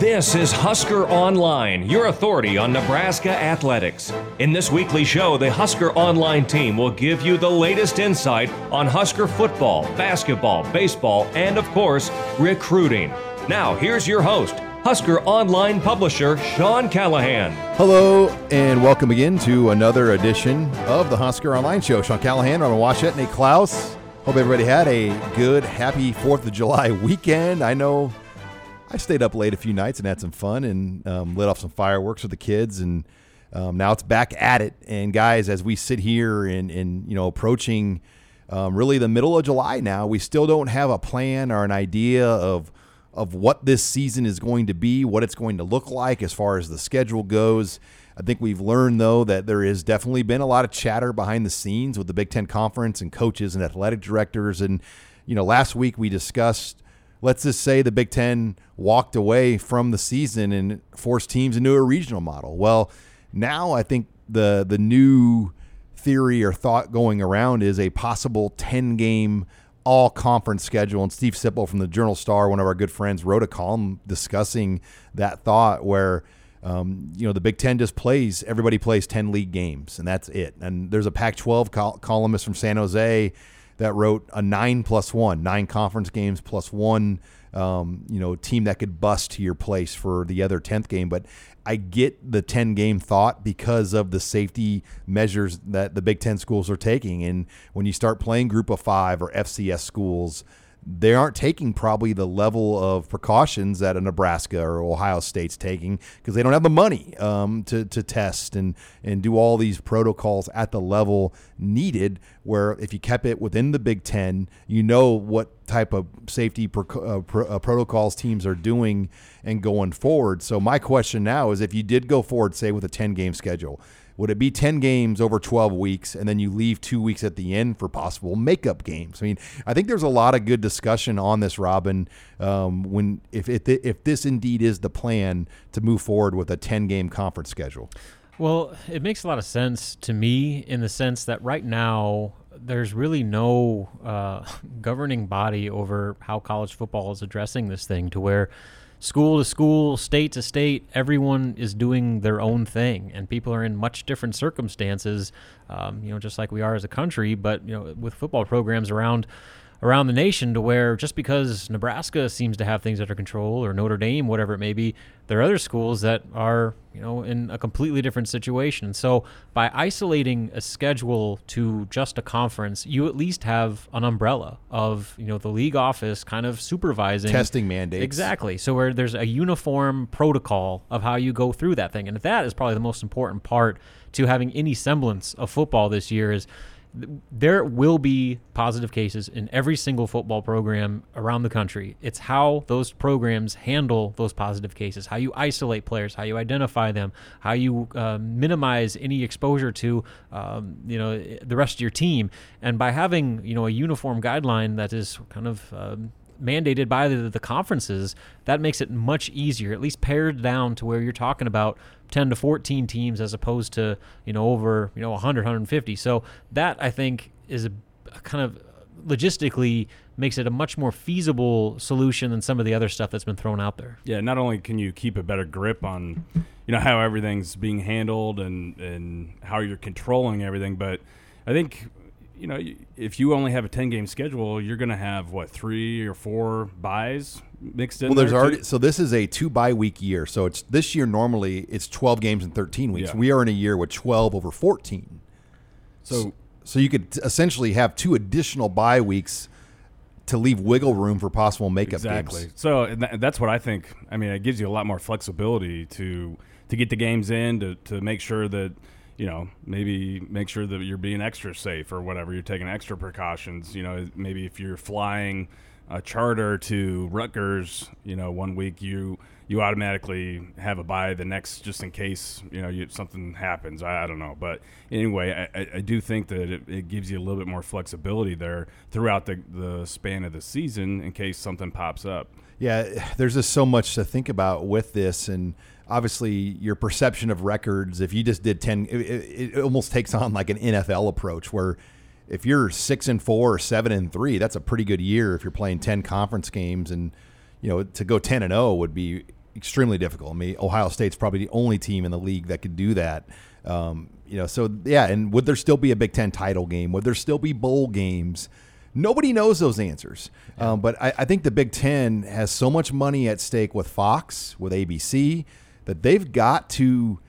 This is Husker Online, your authority on Nebraska athletics. In this weekly show, the Husker Online team will give you the latest insight on Husker football, basketball, baseball, and of course, recruiting. Now, here's your host, Husker Online publisher Sean Callahan. Hello, and welcome again to another edition of the Husker Online Show. Sean Callahan, Robin Washut, Nate Clouse. Hope everybody had a good, happy 4th of July weekend. I know I stayed up late a few nights and had some fun and um, lit off some fireworks with the kids. And um, now it's back at it. And guys, as we sit here and, and you know, approaching um, really the middle of July now, we still don't have a plan or an idea of of what this season is going to be, what it's going to look like as far as the schedule goes. I think we've learned, though, that there has definitely been a lot of chatter behind the scenes with the Big Ten Conference and coaches and athletic directors. And, you know, last week we discussed let's just say the Big Ten walked away from the season and forced teams into a regional model. Well, now I think the the new theory or thought going around is a possible 10 game all conference schedule. And Steve Sipple from the Journal Star, one of our good friends, wrote a column discussing that thought where. Um, you know, the Big Ten just plays, everybody plays 10 league games, and that's it. And there's a Pac 12 col- columnist from San Jose that wrote a nine plus one, nine conference games plus one, um, you know, team that could bust to your place for the other 10th game. But I get the 10 game thought because of the safety measures that the Big Ten schools are taking. And when you start playing group of five or FCS schools, they aren't taking probably the level of precautions that a Nebraska or Ohio State's taking because they don't have the money um, to, to test and, and do all these protocols at the level needed. Where if you kept it within the Big Ten, you know what type of safety pro- uh, pro- uh, protocols teams are doing and going forward. So, my question now is if you did go forward, say, with a 10 game schedule, would it be 10 games over 12 weeks and then you leave two weeks at the end for possible makeup games? I mean, I think there's a lot of good discussion on this, Robin, um, when if, if, if this indeed is the plan to move forward with a 10 game conference schedule. Well, it makes a lot of sense to me in the sense that right now there's really no uh, governing body over how college football is addressing this thing to where school to school, state to state, everyone is doing their own thing, and people are in much different circumstances. Um, you know, just like we are as a country, but you know, with football programs around around the nation to where just because Nebraska seems to have things under control or Notre Dame, whatever it may be, there are other schools that are, you know, in a completely different situation. So by isolating a schedule to just a conference, you at least have an umbrella of, you know, the league office kind of supervising testing mandates. Exactly. So where there's a uniform protocol of how you go through that thing. And that is probably the most important part to having any semblance of football this year is there will be positive cases in every single football program around the country. It's how those programs handle those positive cases, how you isolate players, how you identify them, how you uh, minimize any exposure to, um, you know, the rest of your team. And by having, you know, a uniform guideline that is kind of um, mandated by the, the conferences, that makes it much easier, at least pared down to where you're talking about 10 to 14 teams as opposed to, you know, over, you know, 100, 150. So that I think is a, a kind of logistically makes it a much more feasible solution than some of the other stuff that's been thrown out there. Yeah, not only can you keep a better grip on, you know, how everything's being handled and and how you're controlling everything, but I think you know, if you only have a ten game schedule, you're going to have what three or four byes mixed in. Well, there's there already too? so this is a two bye week year. So it's this year normally it's 12 games in 13 weeks. Yeah. We are in a year with 12 over 14. So So you could essentially have two additional bye weeks to leave wiggle room for possible makeup exactly. games. So that's what I think. I mean, it gives you a lot more flexibility to to get the games in to to make sure that you know maybe make sure that you're being extra safe or whatever. You're taking extra precautions. You know, maybe if you're flying. A charter to Rutgers, you know, one week you you automatically have a bye the next just in case you know you, something happens. I, I, don't know, but anyway, I, I do think that it, it, gives you a little bit more flexibility there throughout the the span of the season in case something pops up. Yeah, there's just so much to think about with this, and obviously your perception of records. If you just did ten, it, it almost takes on like an NFL approach where if you're six and four or seven and three, that's a pretty good year if you're playing ten conference games, and you know to go ten and zero would be extremely difficult. I mean, Ohio State's probably the only team in the league that could do that. Um, you know, so yeah, and would there still be a Big Ten title game? Would there still be bowl games? Nobody knows those answers. Yeah. Um, but I, I, think the Big Ten has so much money at stake with Fox, with ABC, that they've got to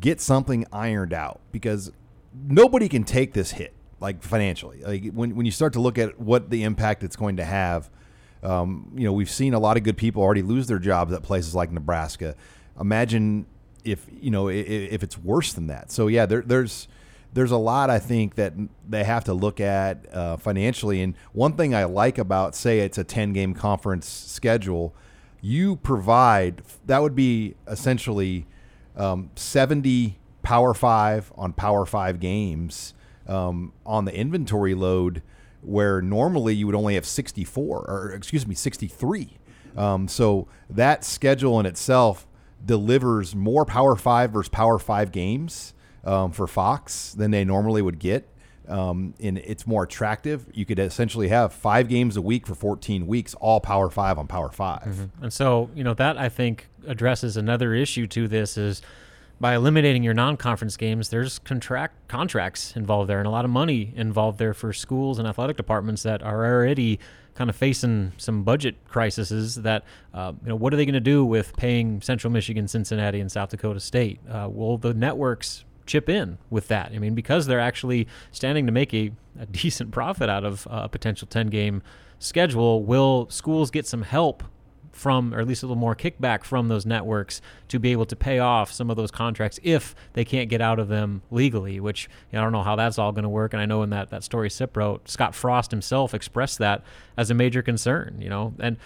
get something ironed out because nobody can take this hit like financially. Like when when you start to look at what the impact it's going to have, um, you know, we've seen a lot of good people already lose their jobs at places like Nebraska. Imagine if you know if, if it's worse than that. So yeah, there, there's there's a lot I think that they have to look at uh, financially. And one thing I like about say it's a 10 game conference schedule, you provide that would be essentially um, 70 Power Five on Power Five games um, on the inventory load, where normally you would only have 64 or excuse me 63. Um, so that schedule in itself delivers more Power Five versus Power Five games um, for Fox than they normally would get. Um, and it's more attractive. You could essentially have five games a week for 14 weeks, all Power Five on Power 5 mm-hmm. And so, you know, that I think addresses another issue to this is by eliminating your non-conference games, there's contract contracts involved there and a lot of money involved there for schools and athletic departments that are already kind of facing some budget crises. That uh, you know, what are they going to do with paying Central Michigan, Cincinnati, and South Dakota State? Uh, will the networks chip in with that? I mean, because they're actually standing to make a, a decent profit out of a potential 10 game schedule, will schools get some help from, or at least a little more kickback from those networks to be able to pay off some of those contracts if they can't get out of them legally, which you know, I don't know how that's all going to work. And I know in that, that story Sip wrote, Scott Frost himself expressed that as a major concern, you know, and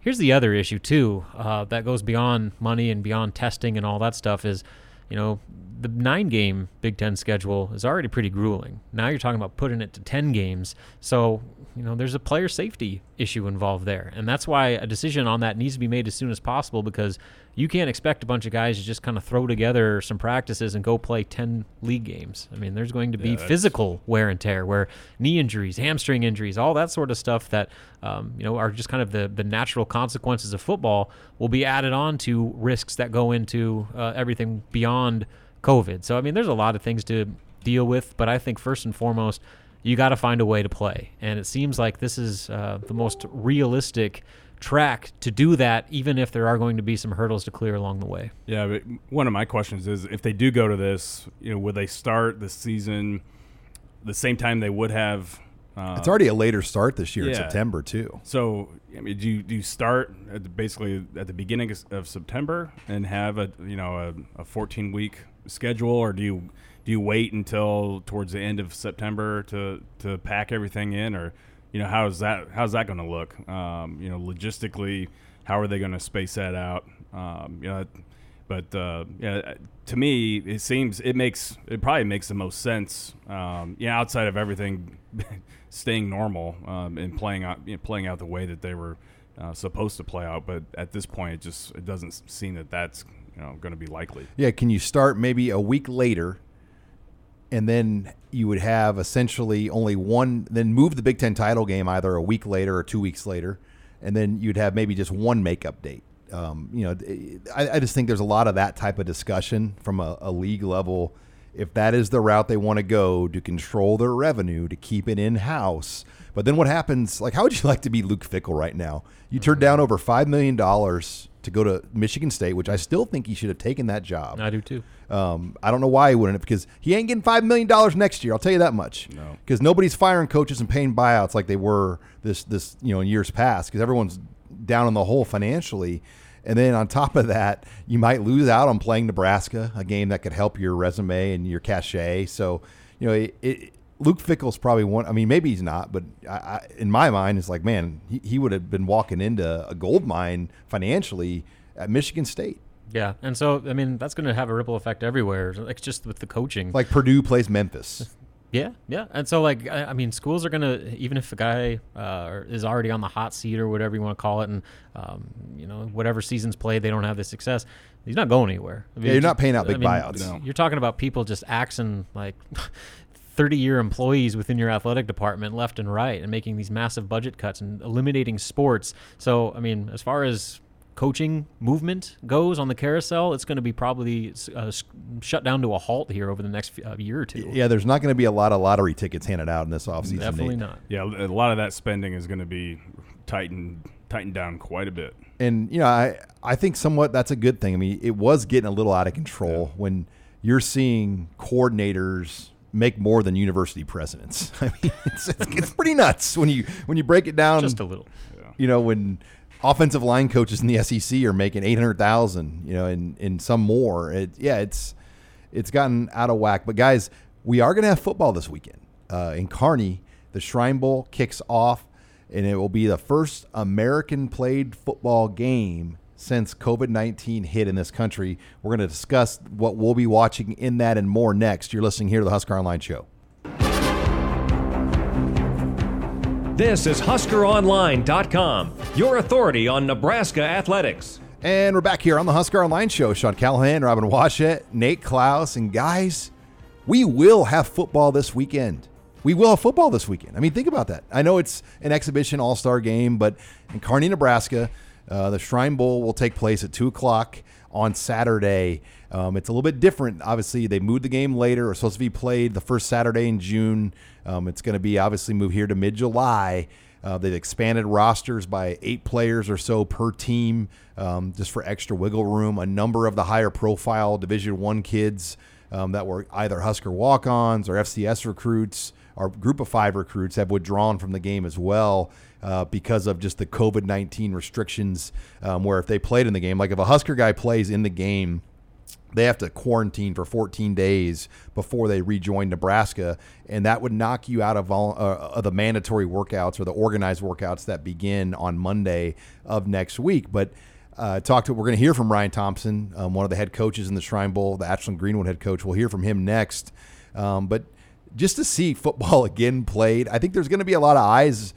here's the other issue too uh, that goes beyond money and beyond testing and all that stuff is, you know, the nine game Big Ten schedule is already pretty grueling. Now you're talking about putting it to 10 games. So, you know, there's a player safety issue involved there. And that's why a decision on that needs to be made as soon as possible because you can't expect a bunch of guys to just kind of throw together some practices and go play 10 league games. I mean, there's going to be yeah, physical wear and tear where knee injuries, hamstring injuries, all that sort of stuff that, um, you know, are just kind of the, the natural consequences of football will be added on to risks that go into uh, everything beyond COVID. So, I mean, there's a lot of things to deal with, but I think first and foremost, you got to find a way to play. And it seems like this is uh, the most realistic track to do that, even if there are going to be some hurdles to clear along the way. Yeah, but one of my questions is if they do go to this, you know, would they start the season the same time they would have? Uh, it's already a later start this year yeah. in September too. So, I mean, do you, do you start at the, basically at the beginning of September and have a you know a, a 14 week schedule, or do you do you wait until towards the end of September to to pack everything in, or you know, how's that how's that going to look? Um, you know, logistically, how are they going to space that out? Um, you know, but uh, yeah, to me, it seems it makes it probably makes the most sense. Um, yeah, outside of everything staying normal um, and playing out you know, playing out the way that they were uh, supposed to play out. But at this point, it just it doesn't seem that that's you know going to be likely. Yeah, can you start maybe a week later and then you would have essentially only one, then move the Big Ten title game either a week later or two weeks later, and then you'd have maybe just one makeup date. Um, you know, I, I, just think there's a lot of that type of discussion from a, a league level. If that is the route they want to go to control their revenue, to keep it in house. But then what happens? Like, how would you like to be Luke Fickell right now? You turned down over $5 million to go to Michigan State, which I still think he should have taken that job. I do too. Um, I don't know why he wouldn't, because he ain't getting five million dollars next year. I'll tell you that much. No, because nobody's firing coaches and paying buyouts like they were this this you know in years past. Because everyone's down in the hole financially. And then on top of that, you might lose out on playing Nebraska, a game that could help your resume and your cachet. So, you know, it, it, Luke Fickell's probably one. I mean, maybe he's not, but I, I, in my mind, it's like, man, he, he would have been walking into a gold mine financially at Michigan State. Yeah, and so I mean that's going to have a ripple effect everywhere. Like just with the coaching, Like Purdue plays Memphis. Yeah, yeah, and so like I, I mean, schools are gonna even if a guy uh, is already on the hot seat or whatever you want to call it, and um, you know whatever seasons played they don't have the success, he's not going anywhere. I mean, Yeah, you're not paying out I big mean, buyouts. No. You're talking about people just axing like. 30 year employees within your athletic department left and right and making these massive budget cuts and eliminating sports. So, I mean, as far as coaching movement goes on the carousel, it's going to be probably uh, shut down to a halt here over the next uh, year or two. yeah, there's not going to be a lot of lottery tickets handed out in this offseason. Definitely Nate. not. Yeah, a lot of that spending is going to be tightened tightened down quite a bit. and you know, I I think somewhat that's a good thing. I mean, it was getting a little out of control when you're seeing coordinators make more than university presidents. I mean, it's, it's, it's pretty nuts when you when you break it down. Just a little. you know, when offensive line coaches in the SEC are making eight hundred thousand, you know, and and some more. It, yeah, it's it's gotten out of whack. But guys, we are going to have football this weekend uh, in Kearney. The Shrine Bowl kicks off, and it will be the first American played football game since COVID 19 hit in this country. We're going to discuss what we'll be watching in that and more next. You're listening here to the Husker Online Show. This is HuskerOnline.com, your authority on Nebraska athletics. And we're back here on the Husker Online Show. Sean Callahan, Robin Washut, Nate Clouse, and guys, we will have football this weekend. We will have football this weekend. I mean, think about that. I know it's an exhibition All Star game, but in Kearney, Nebraska, uh, the Shrine Bowl will take place at two o'clock on Saturday. Um, it's a little bit different. Obviously, they moved the game later. It's supposed to be played the first Saturday in June. Um, it's going to be obviously moved here to mid July. Uh, they've expanded rosters by eight players or so per team, um, just for extra wiggle room. A number of the higher profile Division One kids um, that were either Husker walk-ons or FCS recruits or Group of Five recruits have withdrawn from the game as well uh, because of just the COVID nineteen restrictions. Um, where if they played in the game, like if a Husker guy plays in the game they have to quarantine for 14 days before they rejoin Nebraska, and that would knock you out of, all, uh, of the mandatory workouts or the organized workouts that begin on Monday of next week. But uh, talk to we're going to hear from Ryan Thompson, um, one of the head coaches in the Shrine Bowl, the Ashland Greenwood head coach. We'll hear from him next. Um, but just to see football again played, I think there's going to be a lot of eyes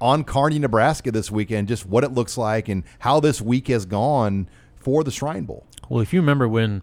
on Kearney, Nebraska this weekend, just what it looks like and how this week has gone for the Shrine Bowl. Well, if you remember when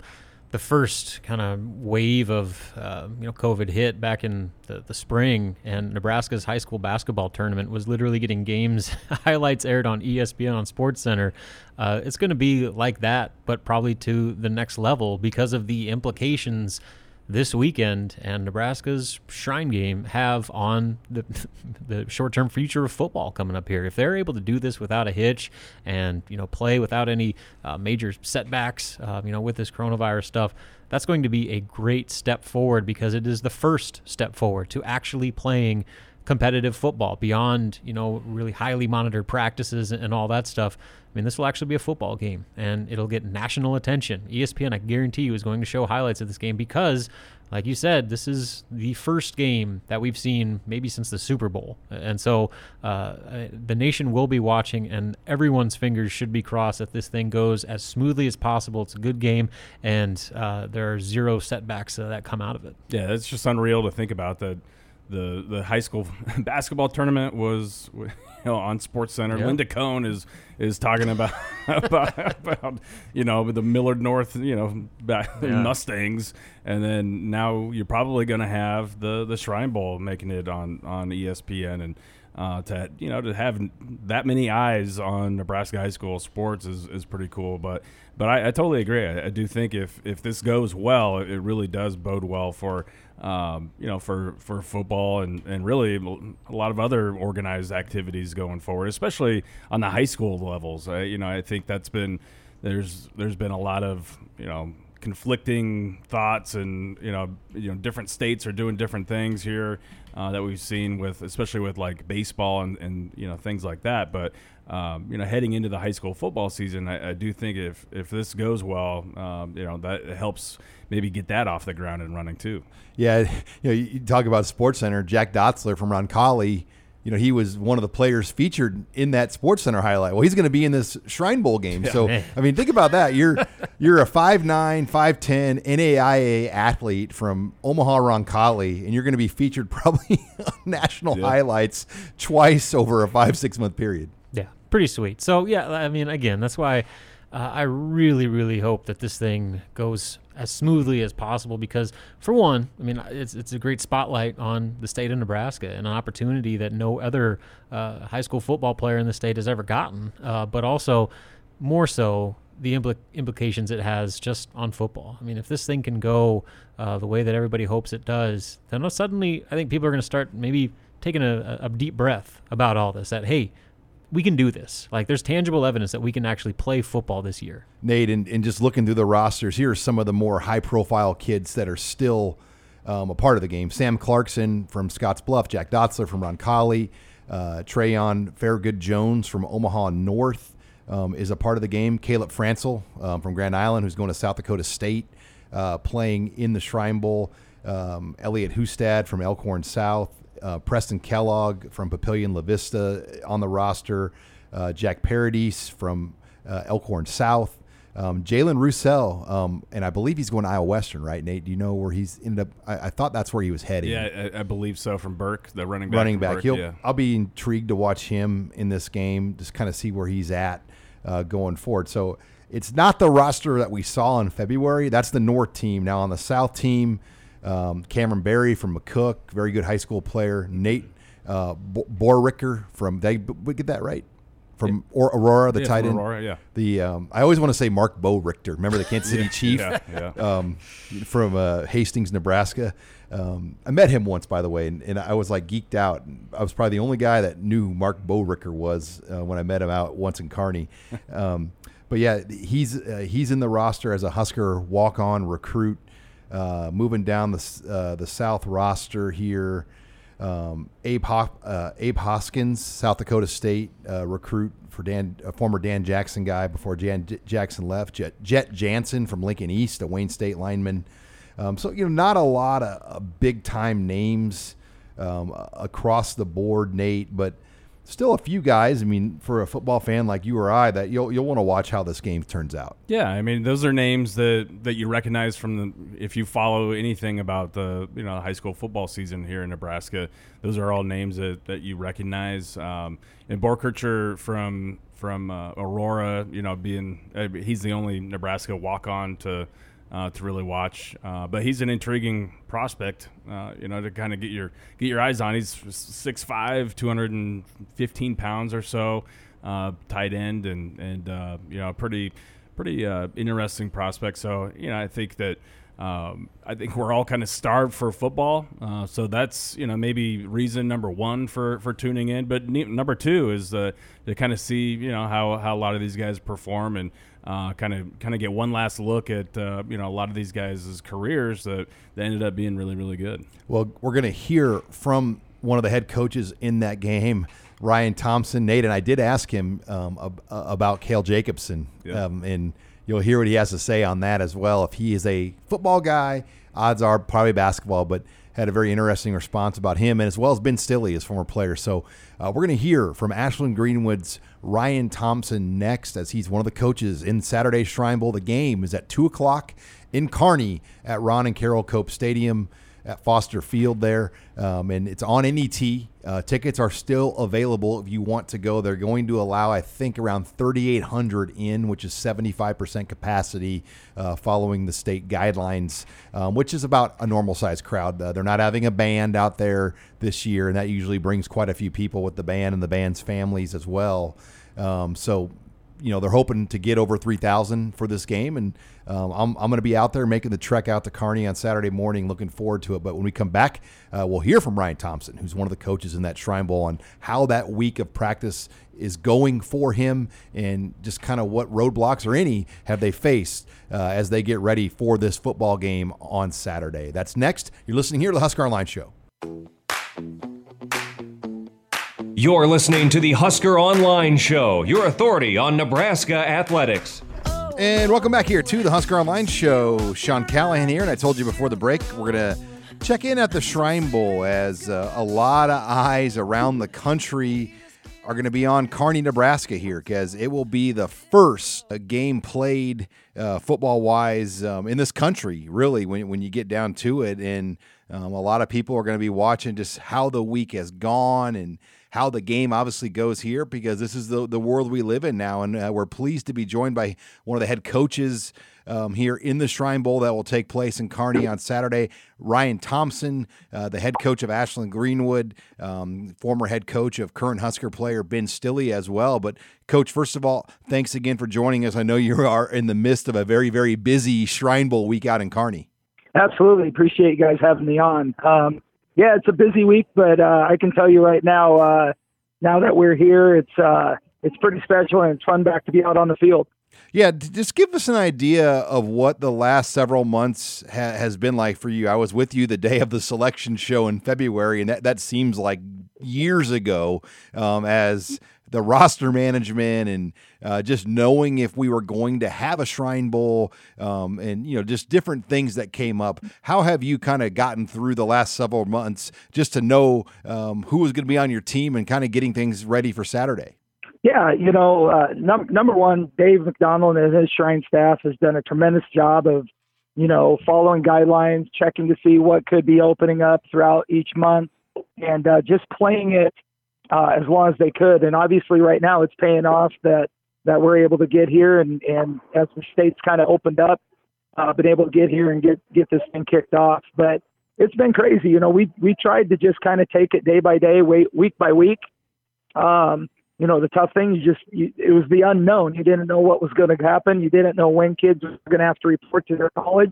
the first kind of wave of uh, you know COVID hit back in the, the spring, and Nebraska's high school basketball tournament was literally getting games highlights aired on ESPN on Sports Center. Uh, it's going to be like that, but probably to the next level because of the implications this weekend and Nebraska's Shrine game have on the the short-term future of football coming up here. If they're able to do this without a hitch and you know play without any uh, major setbacks, uh, you know with this coronavirus stuff, that's going to be a great step forward because it is the first step forward to actually playing competitive football beyond you know really highly monitored practices and all that stuff. I mean, this will actually be a football game, and it'll get national attention. ESPN, I guarantee you, is going to show highlights of this game because, like you said, this is the first game that we've seen maybe since the Super Bowl, and so uh, the nation will be watching, and everyone's fingers should be crossed that this thing goes as smoothly as possible. It's a good game, and uh, there are zero setbacks that come out of it. Yeah, it's just unreal to think about that. The the high school basketball tournament was you know on Sports Center. Yeah. Linda Cohn is is talking about about, about you know the Millard North you know Yeah. Mustangs, and then now you're probably going to have the the Shrine Bowl making it on on ESPN and. Uh, to you know to have that many eyes on Nebraska high school sports is, is pretty cool, but but I, I totally agree. I, I do think if, if this goes well, it, it really does bode well for um, you know for, for football and, and really a lot of other organized activities going forward, especially on the high school levels. Uh, you know, I think that's been there's there's been a lot of you know conflicting thoughts and you know you know different states are doing different things here uh, that we've seen with especially with like baseball and, and you know things like that but um, you know, heading into the high school football season, I, I do think if if this goes well, um, you know, that helps maybe get that off the ground and running too. Yeah, you know, you talk about Sports Center. Jack Dotzler from Roncalli, you know, he was one of the players featured in that Sports Center highlight. Well, he's going to be in this Shrine Bowl game. so, I mean, think about that. You're you're a 5'9", 5'10", NAIA athlete from Omaha Roncalli, and you're going to be featured probably on national yeah. highlights twice over a five six month period pretty sweet. So yeah, I mean, again, that's why uh, I really, really hope that this thing goes as smoothly as possible because, for one, I mean, it's it's a great spotlight on the state of Nebraska and an opportunity that no other uh, high school football player in the state has ever gotten. Uh, but also, more so, the impl- implications it has just on football. I mean, if this thing can go uh, the way that everybody hopes it does, then suddenly I think people are going to start maybe taking a, a deep breath about all this. That hey we can do this. Like there's tangible evidence that we can actually play football this year. Nate, and, and just looking through the rosters, here are some of the more high profile kids that are still um, a part of the game. Sam Clarkson from Scotts Bluff, Jack Dotzler from Roncalli, uh, Trayon Fairgood Jones from Omaha North um, is a part of the game. Caleb Francel um, from Grand Island, who's going to South Dakota State, uh, playing in the Shrine Bowl. Um, Elliot Hustad from Elkhorn South, uh, Preston Kellogg from Papillion La Vista on the roster, uh, Jack Paradis from uh, Elkhorn South, um, Jalen Roussel, um, and I believe he's going to Iowa Western, right, Nate? Do you know where he's ended up? I, I thought that's where he was heading. Yeah, I, I, believe so. From Burke, the running back. Running back. Burke, yeah. I'll be intrigued to watch him in this game, just kind of see where he's at uh, going forward. So it's not the roster that we saw in February. That's the North team. Now on the South team. Um, Cameron Barry from McCook, very good high school player. Nate uh, Borricker from, did we get that right? From or Aurora, the yeah, tight end. Aurora, yeah. The um, I always want to say Marc Boerigter. Remember the Kansas City yeah, Chief yeah, yeah. Um, from uh, Hastings, Nebraska. Um, I met him once, by the way, and, and, I was like geeked out. I was probably the only guy that knew Marc Boerigter was uh, when I met him out once in Kearney. Um, but yeah, he's uh, he's in the roster as a Husker walk on recruit. Uh, moving down the uh, the South roster here, um, Abe, Ho- uh, Abe Hoskins, South Dakota State uh, recruit for Dan, a former Dan Jackson guy before Jan J- Jackson left. Jet, Jet Jansen from Lincoln East, a Wayne State lineman. Um, so you know, not a lot of big time names um, across the board, Nate, but still a few guys. I mean, for a football fan like you or I, that you'll you'll want to watch how this game turns out. Yeah, I mean, those are names that that you recognize from the if you follow anything about the you know high school football season here in Nebraska. Those are all names that, that you recognize. Um, and Boerkircher from from uh, Aurora, you know, being uh, he's the only Nebraska walk on to uh, to really watch. Uh, but he's an intriguing prospect, uh, you know, to kind of get your get your eyes on. He's 6'5", 215 pounds or so, uh, tight end, and and uh, you know, pretty pretty uh, interesting prospect. So you know, I think that. Um, I think we're all kind of starved for football, so that's you know maybe reason number one for, for tuning in. But ne- number two is to kind of see you know how, how a lot of these guys perform and kind of kind of get one last look at uh, you know a lot of these guys' careers that, that ended up being really really good. Well, we're going to hear from one of the head coaches in that game, Ryan Thompson. Nate and I did ask him um, ab- about Cale Jacobson, yeah. um, and you'll hear what he has to say on that as well. If he is a football guy, odds are probably basketball, but had a very interesting response about him, and as well as Ben Stille, his former player. So uh, we're going to hear from Ashland Greenwood's Ryan Thompson next, as he's one of the coaches in Saturday's Shrine Bowl. The game is at two o'clock in Kearney at Ron and Carol Cope Stadium at Foster Field there, um, and it's on NET. Uh, tickets are still available if you want to go. They're going to allow, I think, around 3,800 in, which is 75% capacity, uh, following the state guidelines, um, which is about a normal size crowd. Uh, they're not having a band out there this year, and that usually brings quite a few people with the band and the band's families as well. Um, so you know they're hoping to get over 3000 for this game. And um, i'm, I'm going to be out there making the trek out to kearney on saturday morning looking forward to it. But when we come back uh, we'll hear from ryan thompson who's one of the coaches in that shrine bowl on how that week of practice is going for him and just kind of what roadblocks or any have they faced uh, as they get ready for this football game on saturday. That's next. You're listening here to the husker online show You're listening to the Husker Online Show, your authority on Nebraska athletics. And welcome back here to the Husker Online Show. Sean Callahan here, and I told you before the break we're going to check in at the Shrine Bowl as uh, a lot of eyes around the country are going to be on Kearney, Nebraska here because it will be the first uh, game played uh, football wise um, in this country, really, when, when you get down to it. And um, a lot of people are going to be watching just how the week has gone and how the game obviously goes here because this is the, the world we live in now. And uh, we're pleased to be joined by one of the head coaches um, here in the Shrine Bowl that will take place in Kearney on Saturday. Ryan Thompson, uh, the head coach of Ashland Greenwood, um, former head coach of current Husker player Ben Stille as well. But, Coach, first of all, thanks again for joining us. I know you are in the midst of a very, very busy Shrine Bowl week out in Kearney. Absolutely. Appreciate you guys having me on. Um, yeah, it's a busy week, but uh, I can tell you right now, uh, now that we're here, it's uh, it's pretty special and it's fun back to be out on the field. Yeah, just give us an idea of what the last several months ha- has been like for you. I was with you the day of the selection show in February, and that, that seems like years ago um, as the roster management and uh, just knowing if we were going to have a Shrine Bowl um, and, you know, just different things that came up. How have you kind of gotten through the last several months just to know um, who was going to be on your team and kind of getting things ready for Saturday? Yeah, you know, uh, num- number one, Dave McDonald and his Shrine staff has done a tremendous job of, you know, following guidelines, checking to see what could be opening up throughout each month, and uh, just playing it uh, as long as they could. And obviously, right now, it's paying off that that we're able to get here, and and as the states kind of opened up, uh, been able to get here and get get this thing kicked off. But it's been crazy. You know, we we tried to just kind of take it day by day, wait week by week. Um, you know, the tough thing, you just, you, it was the unknown. You didn't know what was going to happen. You didn't know when kids were going to have to report to their college.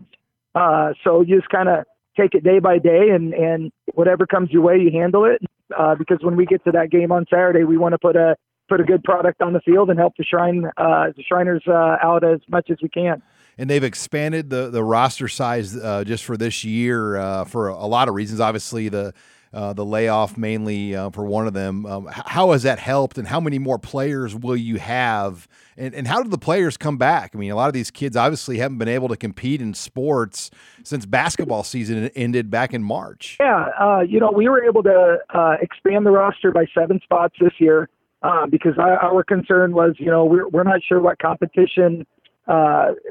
Uh, so you just kind of take it day by day and, and whatever comes your way, you handle it. Uh, because when we get to that game on Saturday, we want to put a, put a good product on the field and help the Shrine, uh, the Shriners, uh, out as much as we can and they've expanded the the roster size uh, just for this year uh, for a lot of reasons. Obviously, the uh, the layoff mainly uh, for one of them. Um, how has that helped, and how many more players will you have? And, and how do the players come back? I mean, a lot of these kids obviously haven't been able to compete in sports since basketball season ended back in March. Yeah, uh, you know, we were able to uh, expand the roster by seven spots this year uh, because our concern was, you know, we're, we're not sure what competition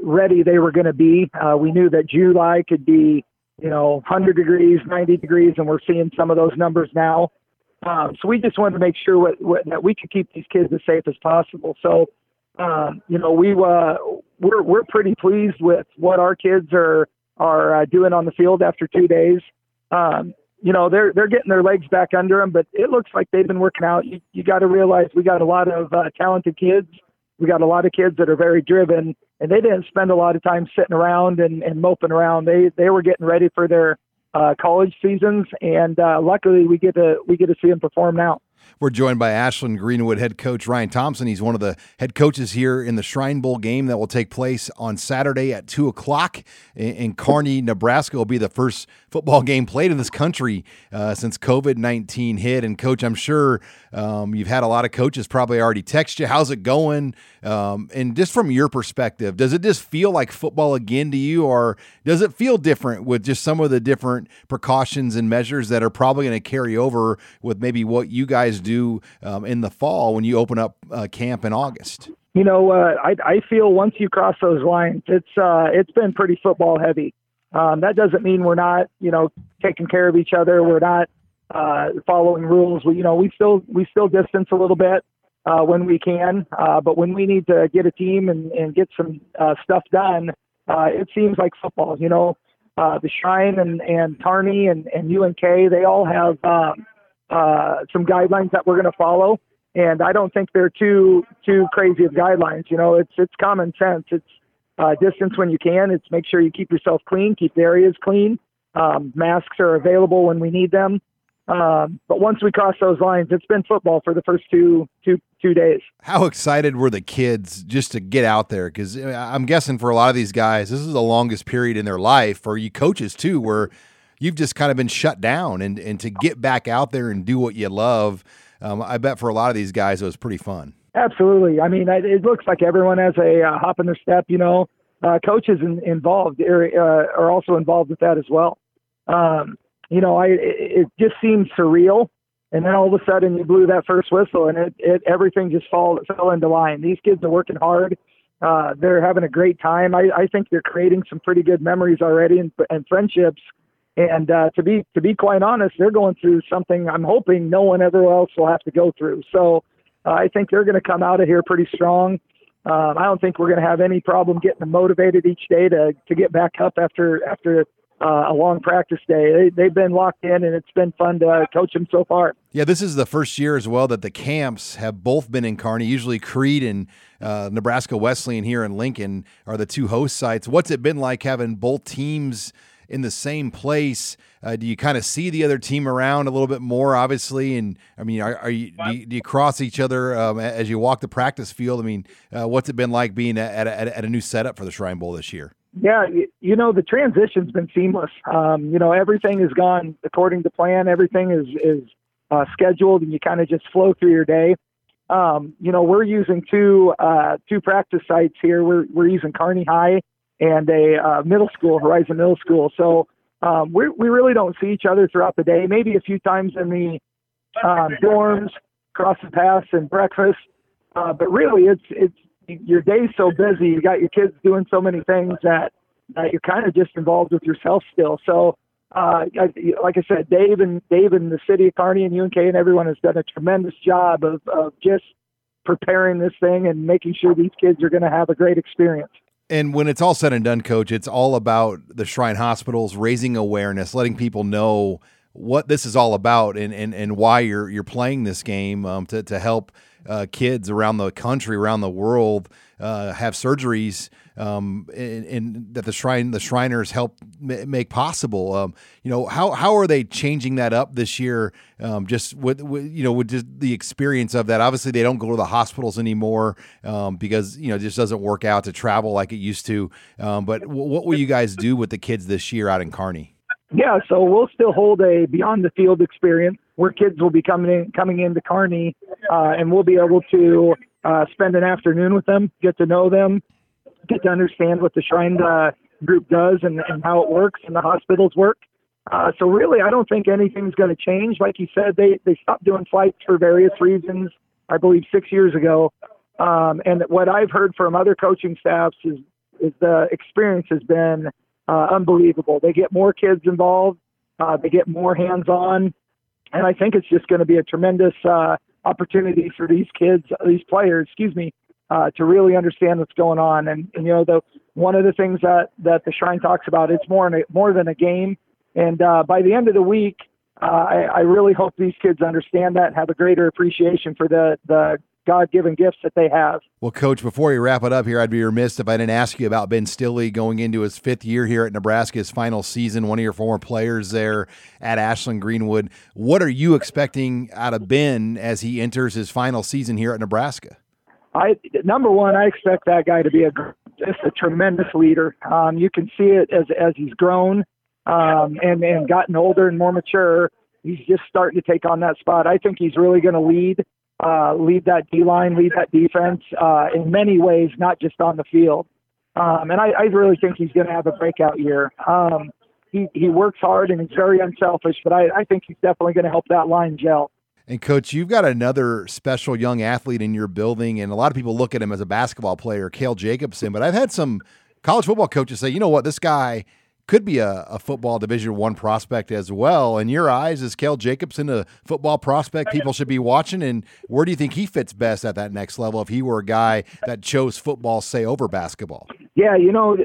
ready they were going to be. we knew that July could be you know, 100 degrees, 90 degrees, and we're seeing some of those numbers now. Um, so we just wanted to make sure what, what, that we could keep these kids as safe as possible. So, um, you know, we uh, we're we're pretty pleased with what our kids are are uh, doing on the field after two days. Um, you know, they're they're getting their legs back under them, but it looks like they've been working out. You you got to realize we got a lot of uh, talented kids. We got a lot of kids that are very driven, and they didn't spend a lot of time sitting around and, and moping around. They they were getting ready for their uh, college seasons, and uh, luckily we get to we get to see them perform now. We're joined by Ashland Greenwood head coach Ryan Thompson. He's one of the head coaches here in the Shrine Bowl game that will take place on Saturday at 2 o'clock in Kearney, Nebraska. will be the first football game played in this country uh, since COVID 19 hit. And, coach, I'm sure um, you've had a lot of coaches probably already text you. How's it going? Um, and just from your perspective, does it just feel like football again to you, or does it feel different with just some of the different precautions and measures that are probably going to carry over with maybe what you guys do um, in the fall when you open up uh, camp in August? You know, uh, I, I feel once you cross those lines, it's uh, it's been pretty football heavy. Um, that doesn't mean we're not, you know, taking care of each other. We're not uh, following rules. We, you know, we still we still distance a little bit uh, when we can, uh, but when we need to get a team and, and get some uh, stuff done, uh, it seems like football. You know, uh, the Shrine and and Kearney and and UNK, they all have um, uh, some guidelines that we're going to follow, and I don't think they're too too crazy of guidelines. You know, it's it's common sense. It's uh, distance when you can. It's make sure you keep yourself clean, keep the areas clean. Um, masks are available when we need them. Um, but once we cross those lines, it's been football for the first two two two days. How excited were the kids just to get out there? Because I'm guessing for a lot of these guys, this is the longest period in their life. For you coaches too, where you've just kind of been shut down, and and to get back out there and do what you love. um, I bet for a lot of these guys it was pretty fun. Absolutely. I mean, it looks like everyone has a uh, hop in their step. You know, uh, coaches in, involved are, uh, are also involved with that as well. Um, you know, I it, it just seems surreal and then all of a sudden you blew that first whistle and it, it everything just fall fell into line. These kids are working hard. Uh, they're having a great time. I, I think they're creating some pretty good memories already and, and friendships. And uh, to be to be quite honest, they're going through something I'm hoping no one ever else will have to go through. So I think they're going to come out of here pretty strong. Um, I don't think we're going to have any problem getting them motivated each day to to get back up after after uh, a long practice day. They, have been locked in, and it's been fun to coach them so far. Yeah, this is the first year as well that the camps have both been in Kearney. Usually, Crete and uh, Nebraska Wesleyan here in Lincoln are the two host sites. What's it been like having both teams? In the same place? Uh, do you kind of see the other team around a little bit more, obviously? And I mean, are, are you, do you, do you cross each other um, as you walk the practice field? I mean, uh, what's it been like being at, at, at, a new setup for the Shrine Bowl this year? Yeah, you know the transition's been seamless. Um, you know everything has gone according to plan. Everything is is uh, scheduled, and you kind of just flow through your day. Um, you know we're using two uh, two practice sites here. We're we're using Kearney High and a uh, middle school, Horizon Middle School. So um, we we really don't see each other throughout the day. Maybe a few times in the um, dorms, cross the paths and breakfast. Uh, but really, it's it's your day's so busy. You got your kids doing so many things that that you're kind of just involved with yourself still. So, uh, like I said, Dave and Dave and the city of Kearney and UNK and everyone has done a tremendous job of, of just preparing this thing and making sure these kids are going to have a great experience. And when it's all said and done, coach, it's all about the Shrine Hospitals raising awareness, letting people know what this is all about and, and, and why you're you're playing this game um, to, to help uh, kids around the country, around the world, uh, have surgeries um, and, and, that the shrine the Shriners help m- make possible. Um, you know how how are they changing that up this year? Um, just with, with, you know with just the experience of that. Obviously, they don't go to the hospitals anymore um, because you know it just doesn't work out to travel like it used to. Um, but w- what will you guys do with the kids this year out in Kearney? Yeah, so we'll still hold a beyond the field experience where kids will be coming in coming into Kearney, uh, and we'll be able to uh, spend an afternoon with them, get to know them, get to understand what the Shrine uh, group does and, and how it works and the hospitals work. Uh, so really, I don't think anything's going to change. Like you said, they they stopped doing flights for various reasons. I believe six years ago. Um, and what I've heard from other coaching staffs is is the experience has been uh, unbelievable. They get more kids involved, uh, they get more hands on, and I think it's just going to be a tremendous uh, opportunity for these kids, these players, excuse me, uh, to really understand what's going on. And, and, you know, the one of the things that that the Shrine talks about, it's more a, more than a game. And uh, by the end of the week, uh, I, I really hope these kids understand that and have a greater appreciation for the the God given gifts that they have. Well, Coach, before we wrap it up here, I'd be remiss if I didn't ask you about Ben Stille going into his fifth year here at Nebraska, his final season, one of your former players there at Ashland Greenwood. What are you expecting out of Ben as he enters his final season here at Nebraska? I number one, I expect that guy to be a just a tremendous leader. Um, you can see it as as he's grown um, and and gotten older and more mature. He's just starting to take on that spot. I think he's really going to lead uh, lead that D line, lead that defense uh, in many ways, not just on the field. Um, and I, I really think he's going to have a breakout year. Um, he he works hard and he's very unselfish, but I, I think he's definitely going to help that line gel. And coach, you've got another special young athlete in your building, and a lot of people look at him as a basketball player, Cale Jacobson. But I've had some college football coaches say, you know what, this guy could be a, a football Division One prospect as well. In your eyes, is Cale Jacobson a football prospect people should be watching? And where do you think he fits best at that next level if he were a guy that chose football, say, over basketball? Yeah, you know,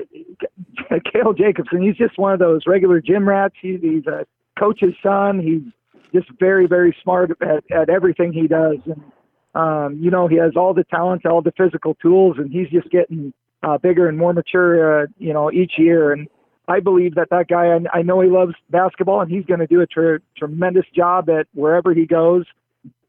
Cale Jacobson, he's just one of those regular gym rats. He, he's a coach's son. He's just very, very smart at, at everything he does. And, um, you know, he has all the talent, all the physical tools, and he's just getting uh, bigger and more mature, uh, you know, each year. And I believe that that guy, I, I know he loves basketball, and he's going to do a tr- tremendous job at wherever he goes.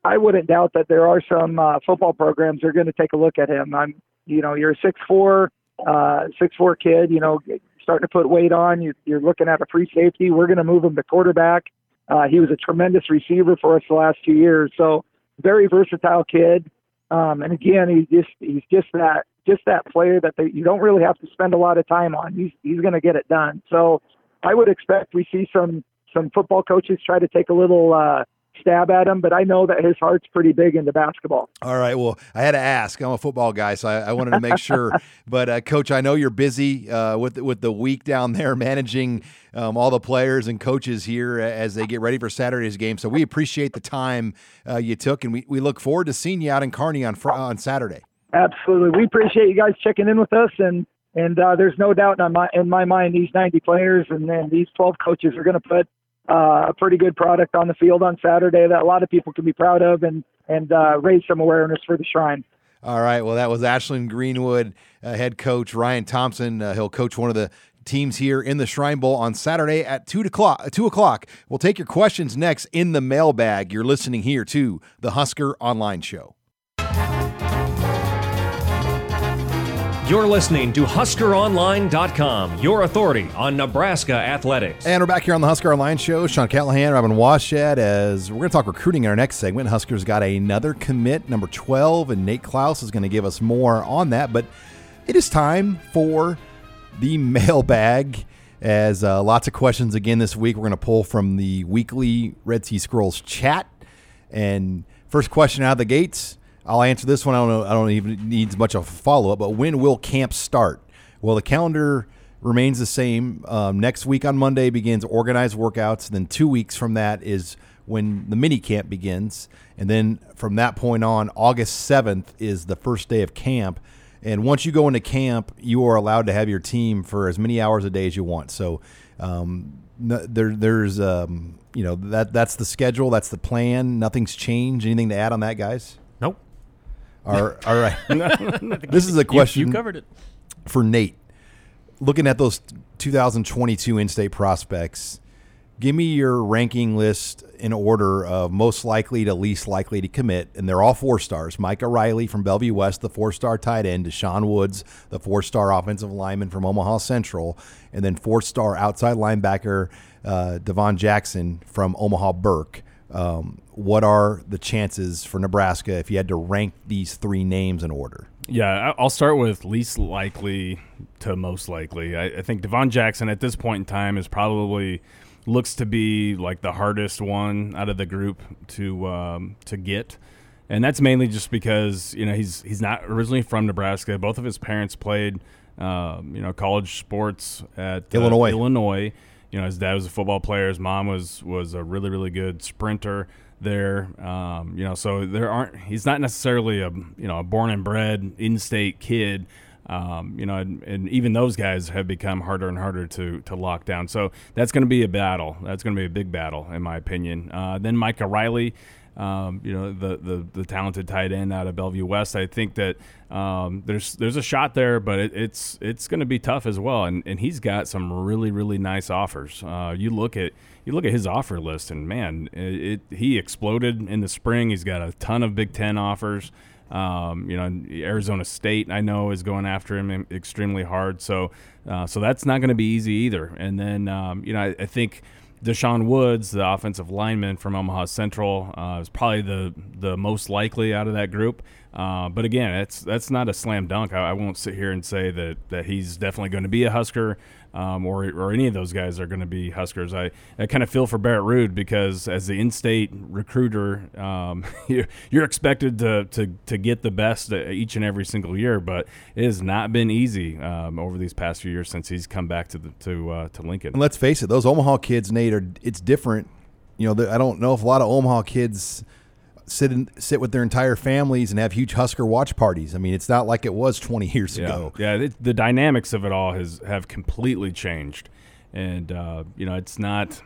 I wouldn't doubt that there are some uh, football programs that are going to take a look at him. I'm, you know, you're a six four, uh, six four kid. You know, starting to put weight on. You're, you're looking at a free safety. We're going to move him to quarterback. Uh, he was a tremendous receiver for us the last two years. So very versatile kid. Um, and again, he's just he's just that just that player that they, you don't really have to spend a lot of time on. He's he's going to get it done. So I would expect we see some some football coaches try to take a little uh, stab at him, but I know that his heart's pretty big into basketball. All right. Well, I had to ask. I'm a football guy, so I, I wanted to make sure. But uh, coach, I know you're busy uh, with with the week down there managing um, all the players and coaches here as they get ready for Saturday's game. So we appreciate the time uh, you took, and we, we look forward to seeing you out in Kearney on fr- on Saturday. Absolutely, we appreciate you guys checking in with us, and and uh, there's no doubt in my in my mind these 90 players and then these 12 coaches are going to put uh, a pretty good product on the field on Saturday that a lot of people can be proud of and and uh, raise some awareness for the Shrine. All right. Well, that was Ashland Greenwood uh, head coach Ryan Thompson. Uh, he'll coach one of the teams here in the Shrine Bowl on Saturday at two o'clock. Two o'clock. We'll take your questions next in the mailbag. You're listening here to the Husker Online Show. You're listening to HuskerOnline.com, your authority on Nebraska athletics. And we're back here on the Husker Online Show. Sean Callahan, Robin Washut, as we're going to talk recruiting in our next segment. Huskers got another commit, number 12, and Nate Clouse is going to give us more on that. But it is time for the mailbag. As uh, lots of questions again this week, we're going to pull from the weekly Red Sea Scrolls chat. And first question out of the gates I'll answer this one. I don't know. I don't even needs much of a follow up. But when will camp start? Well, the calendar remains the same. Um, next week on Monday begins organized workouts. Then two weeks from that is when the mini camp begins, and then from that point on, August seventh is the first day of camp. And once you go into camp, you are allowed to have your team for as many hours a day as you want. So um, there, there's um, you know that that's the schedule, that's the plan. Nothing's changed. Anything to add on that, guys? Nope. All, all right. this is a question. You, you covered it. For Nate, looking at those 2022 in-state prospects, give me your ranking list in order of most likely to least likely to commit, and they're all four stars. Micah Riley from Bellevue West, the four-star tight end. Deshaun Woods, the four-star offensive lineman from Omaha Central, and then four-star outside linebacker uh, Devon Jackson from Omaha Burke. Um, what are the chances for Nebraska if you had to rank these three names in order? Yeah, I'll start with least likely to most likely. I, I think Devon Jackson at this point in time is probably looks to be like the hardest one out of the group to um, to get, and that's mainly just because you know he's he's not originally from Nebraska. Both of his parents played um, you know college sports at uh, Illinois. Illinois you know, his dad was a football player. His mom was was a really really good sprinter there. Um, you know, so there aren't. He's not necessarily a you know a born and bred in-state kid. Um, you know, and, and, even those guys have become harder and harder to to lock down. So that's going to be a battle. That's going to be a big battle, in my opinion. Uh, then Micah Riley um, you know the, the the talented tight end out of Bellevue West. I think that um, there's there's a shot there, but it, it's it's going to be tough as well. And and he's got some really really nice offers. Uh, you look at you look at his offer list, and man, it, it, he exploded in the spring. He's got a ton of Big Ten offers. Um, you know, Arizona State I know is going after him extremely hard. So uh, so that's not going to be easy either. And then um, you know I, I think Deshaun Woods, the offensive lineman from Omaha Central, uh, is probably the the most likely out of that group. Uh, but again, that's that's not a slam dunk. I, I, won't sit here and say that that he's definitely going to be a Husker um, or or any of those guys are going to be Huskers. I, I kind of feel for Barrett Ruud because as the in-state recruiter, um, you're, you're, expected to, to to get the best each and every single year, but it has not been easy um, over these past few years since he's come back to the, to uh, to Lincoln. And let's face it, those Omaha kids, Nate, are it's different. You know, I don't know if a lot of Omaha kids sit and sit with their entire families and have huge Husker watch parties. I mean, it's not like it was 20 years yeah. ago. Yeah, it, the dynamics of it all has have completely changed, and uh, you know, it's not.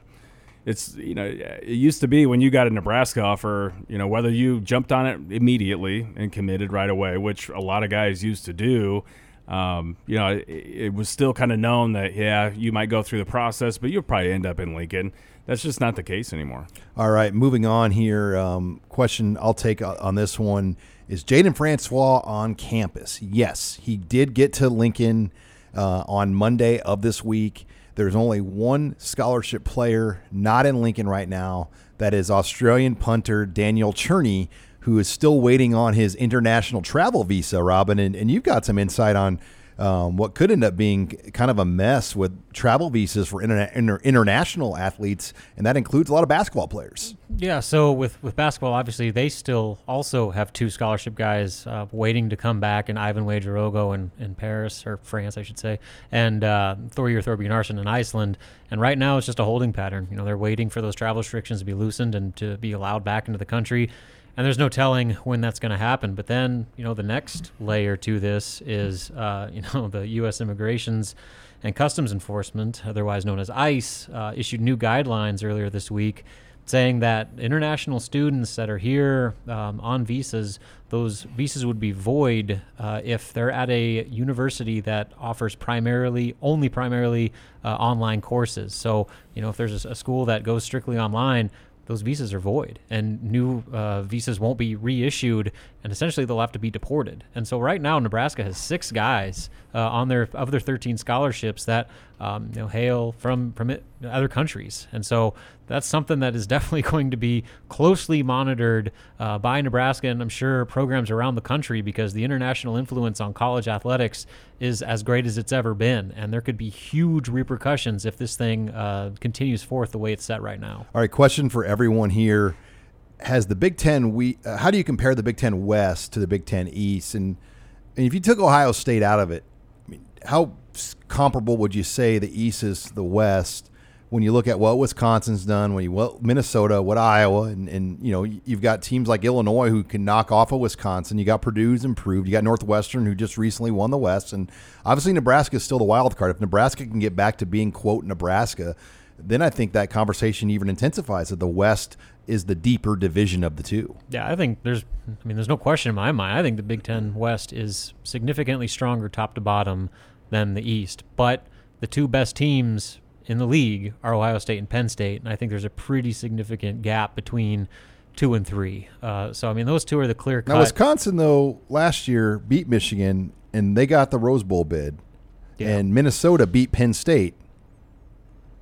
It's you know, it used to be when you got a Nebraska offer, you know, whether you jumped on it immediately and committed right away, which a lot of guys used to do. Um, you know, it, it was still kind of known that yeah, you might go through the process, but you'll probably end up in Lincoln that's just not the case anymore. All right, moving on here. Um, question I'll take on this one is Jaden Francois on campus? Yes, he did get to Lincoln uh, on Monday of this week. There's only one scholarship player not in Lincoln right now. That is Australian punter Daniel Cerni, who is still waiting on his international travel visa, Robin. And, and you've got some insight on um, what could end up being kind of a mess with travel visas for interna- inter- international athletes, and that includes a lot of basketball players. Yeah, so with, with basketball, obviously they still also have two scholarship guys uh, waiting to come back, in Yvan Ouedraogo in, in Paris or France, I should say, and uh, Thorir Thorbjarnarson in Iceland. And right now it's just a holding pattern. You know, they're waiting for those travel restrictions to be loosened and to be allowed back into the country and there's no telling when that's going to happen. But then, you know, the next layer to this is, uh, you know, the U.S. Immigrations and Customs Enforcement, otherwise known as ICE, uh, issued new guidelines earlier this week saying that international students that are here um, on visas, those visas would be void uh, if they're at a university that offers primarily, only primarily uh, online courses. So, you know, if there's a, a school that goes strictly online, those visas are void and new uh, visas won't be reissued and essentially they'll have to be deported. And so right now nebraska has six guys uh, on their of their 13 scholarships that um, you know hail from from it, other countries and so that's something that is definitely going to be closely monitored uh, by Nebraska and I'm sure programs around the country because the international influence on college athletics is as great as it's ever been. And there could be huge repercussions if this thing uh, continues forth the way it's set right now. All right, question for everyone here. Has the Big Ten, we, uh, how do you compare the Big Ten West to the Big Ten East? And, and if you took Ohio State out of it, I mean, how comparable would you say the East is the West? when you look at what Wisconsin's done, when you what Minnesota, what Iowa, and, and you know you've got teams like Illinois who can knock off of Wisconsin. You got Purdue's improved. You got Northwestern who just recently won the West, and obviously Nebraska is still the wild card. If Nebraska can get back to being quote Nebraska, then I think that conversation even intensifies that the West is the deeper division of the two. Yeah, I think there's I mean there's no question in my mind. I think the Big 10 West is significantly stronger top to bottom than the East. But the two best teams in the league are Ohio State and Penn State, and I think there's a pretty significant gap between two and three. Uh, so I mean, those two are the clear cut. Now Wisconsin though last year beat Michigan and they got the Rose Bowl bid, yeah. and Minnesota beat Penn State.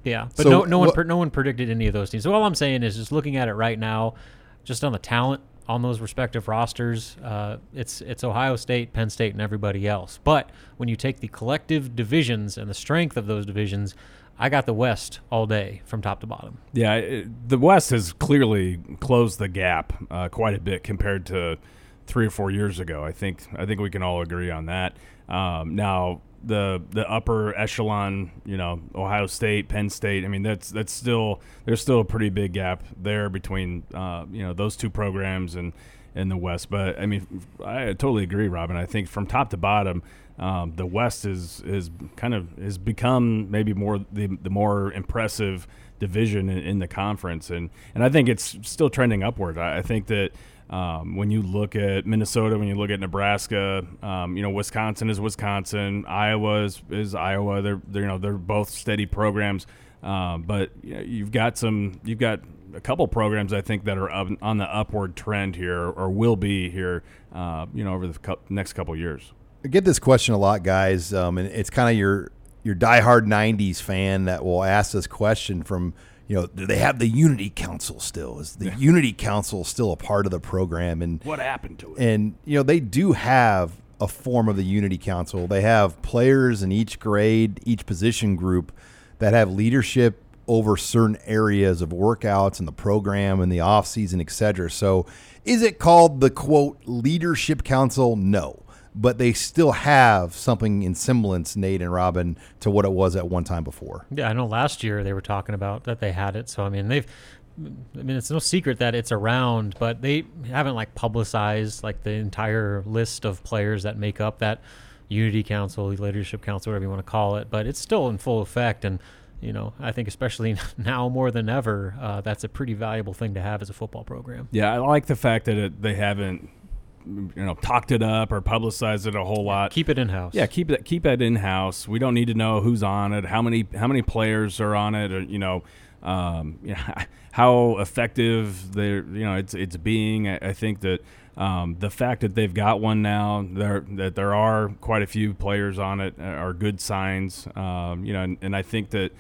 Yeah, but so no, no one, no one predicted any of those teams. So all I'm saying is, just looking at it right now, just on the talent on those respective rosters, uh, it's it's Ohio State, Penn State, and everybody else. But when you take the collective divisions and the strength of those divisions, I got the West all day from top to bottom. Yeah, it, the West has clearly closed the gap uh, quite a bit compared to three or four years ago. I think I think we can all agree on that. Um, now the the upper echelon, you know, Ohio State, Penn State. I mean, that's that's still there's still a pretty big gap there between uh, you know those two programs and in the West. But I mean, I totally agree, Robin. I think from top to bottom, um, the West is is kind of has become maybe more the, the more impressive division in, in, the conference, and and I think it's still trending upward. I, I think that. Um, when you look at Minnesota, when you look at Nebraska, um, you know Wisconsin is Wisconsin, Iowa is, is Iowa. They're, they're, you know they're both steady programs, um, but you know, you've got some you've got a couple programs I think that are up, on the upward trend here or will be here, uh, you know, over the next couple years. I get this question a lot, guys, um, and it's kind of your your diehard '90s fan that will ask this question from you know, do they have the Unity Council still? Is the yeah. Unity Council still a part of the program? And what happened to it? And you know, they do have a form of the Unity Council. They have players in each grade, each position group that have leadership over certain areas of workouts and the program and the off season, et cetera. So, is it called the quote leadership council? No but they still have something in semblance, Nate and Robin, to what it was at one time before. Yeah, I know last year they were talking about that they had it. So I mean, they've. I mean, it's no secret that it's around, but they haven't like publicized like the entire list of players that make up that Unity Council, Leadership Council, whatever you want to call it. But it's still in full effect, and you know, I think especially now more than ever, uh, that's a pretty valuable thing to have as a football program. Yeah, I like the fact that it, they haven't you know talked it up or publicized it a whole lot. Keep it in house. Yeah, keep it keep it in house. We don't need to know who's on it, how many how many players are on it, or you know, um, you know how effective they're you know it's it's being. I, I think that. Um, the fact that they've got one now, there that there are quite a few players on it, uh, are good signs. Um, you know, and, and I think that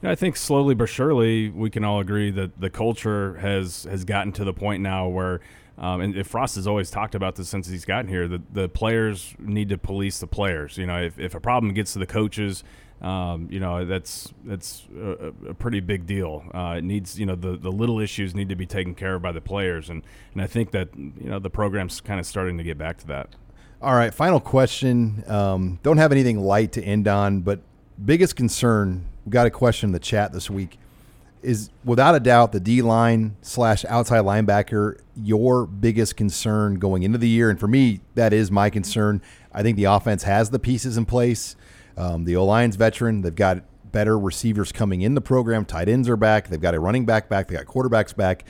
you know, I think slowly but surely we can all agree that the culture has has gotten to the point now where Um, and, Frost has always talked about this since he's gotten here. The the players need to police the players. You know, if, if a problem gets to the coaches, um, you know that's that's a, a pretty big deal. Uh, it needs you know the, the little issues need to be taken care of by the players, and and I think that you know the program's kind of starting to get back to that. All right, final question. Um, don't have anything light to end on, but biggest concern. We got a question in the chat this week. Is without a doubt the D line slash outside linebacker your biggest concern going into the year? And for me, that is my concern. I think the offense has the pieces in place. Um, the O line's veteran. They've got better receivers coming in the program. Tight ends are back. They've got a running back back. They got quarterbacks back.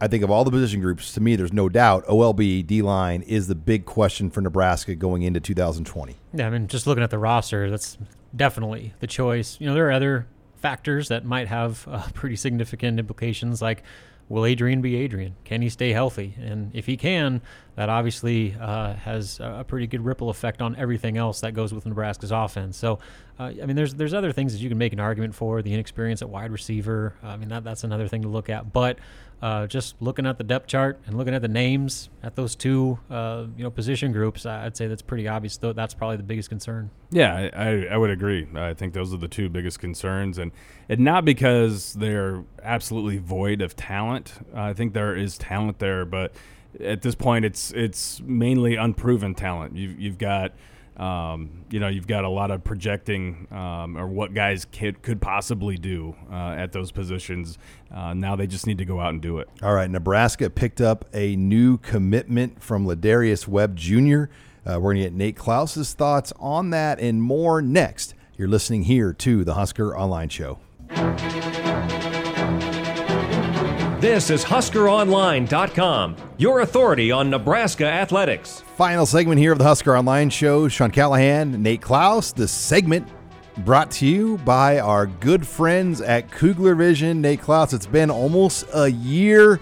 I think of all the position groups, to me, there's no doubt OLB D line is the big question for Nebraska going into 2020. Yeah, I mean, just looking at the roster, that's definitely the choice. You know, there are other factors that might have uh, pretty significant implications, like will Adrian be Adrian? Can he stay healthy? And if he can, that obviously uh, has a pretty good ripple effect on everything else that goes with Nebraska's offense. So, uh, I mean, there's there's other things that you can make an argument for. The inexperience at wide receiver. I mean, that that's another thing to look at. But uh, just looking at the depth chart and looking at the names at those two, uh, you know, position groups, I'd say that's pretty obvious. Though that's probably the biggest concern. Yeah, I, I would agree. I think those are the two biggest concerns, and and not because they're absolutely void of talent. I think there is talent there, but at this point, it's it's mainly unproven talent. You've you've got um, you know, you've got a lot of projecting um, or what guys could, could possibly do uh, at those positions. Uh, now they just need to go out and do it. All right, Nebraska picked up a new commitment from Ladarius Webb Jr. Uh, we're going to get Nate Clouse's thoughts on that and more next. You're listening here to the Husker Online Show. This is HuskerOnline.com, your authority on Nebraska athletics. Final segment here of the Husker Online Show. Sean Callahan, Nate Clouse. The segment brought to you by our good friends at Kugler Vision. Nate Clouse, it's been almost a year